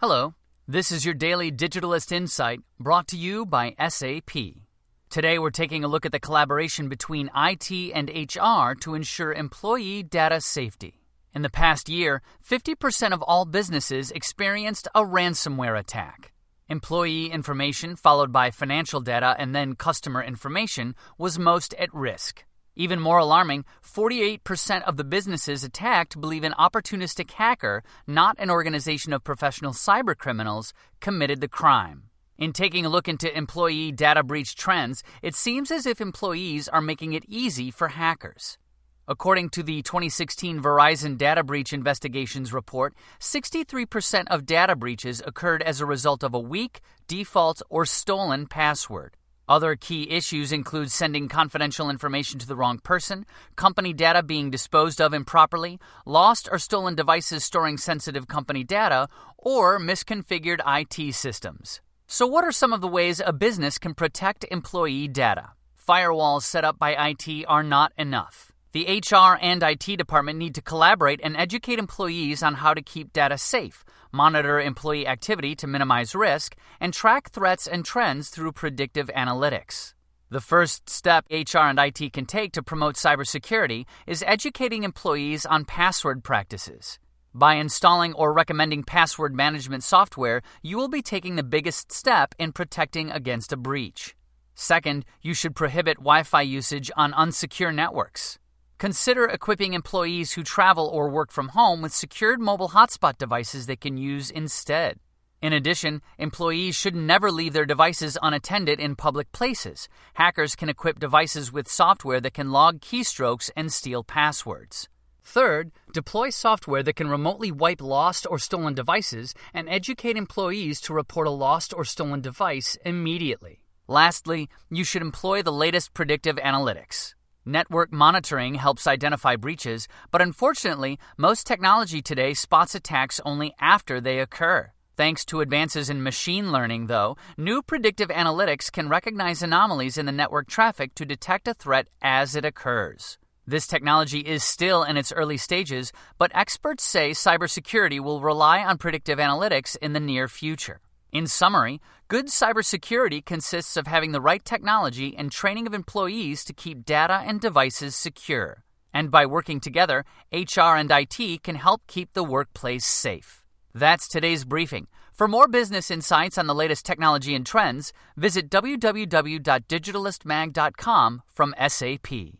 Hello, this is your daily Digitalist Insight brought to you by SAP. Today we're taking a look at the collaboration between IT and HR to ensure employee data safety. In the past year, 50% of all businesses experienced a ransomware attack. Employee information, followed by financial data and then customer information, was most at risk. Even more alarming, 48% of the businesses attacked believe an opportunistic hacker, not an organization of professional cybercriminals, committed the crime. In taking a look into employee data breach trends, it seems as if employees are making it easy for hackers. According to the 2016 Verizon Data Breach Investigations report, 63% of data breaches occurred as a result of a weak, default, or stolen password. Other key issues include sending confidential information to the wrong person, company data being disposed of improperly, lost or stolen devices storing sensitive company data, or misconfigured IT systems. So, what are some of the ways a business can protect employee data? Firewalls set up by IT are not enough. The HR and IT department need to collaborate and educate employees on how to keep data safe, monitor employee activity to minimize risk, and track threats and trends through predictive analytics. The first step HR and IT can take to promote cybersecurity is educating employees on password practices. By installing or recommending password management software, you will be taking the biggest step in protecting against a breach. Second, you should prohibit Wi Fi usage on unsecure networks. Consider equipping employees who travel or work from home with secured mobile hotspot devices they can use instead. In addition, employees should never leave their devices unattended in public places. Hackers can equip devices with software that can log keystrokes and steal passwords. Third, deploy software that can remotely wipe lost or stolen devices and educate employees to report a lost or stolen device immediately. Lastly, you should employ the latest predictive analytics. Network monitoring helps identify breaches, but unfortunately, most technology today spots attacks only after they occur. Thanks to advances in machine learning, though, new predictive analytics can recognize anomalies in the network traffic to detect a threat as it occurs. This technology is still in its early stages, but experts say cybersecurity will rely on predictive analytics in the near future. In summary, good cybersecurity consists of having the right technology and training of employees to keep data and devices secure. And by working together, HR and IT can help keep the workplace safe. That's today's briefing. For more business insights on the latest technology and trends, visit www.digitalistmag.com from SAP.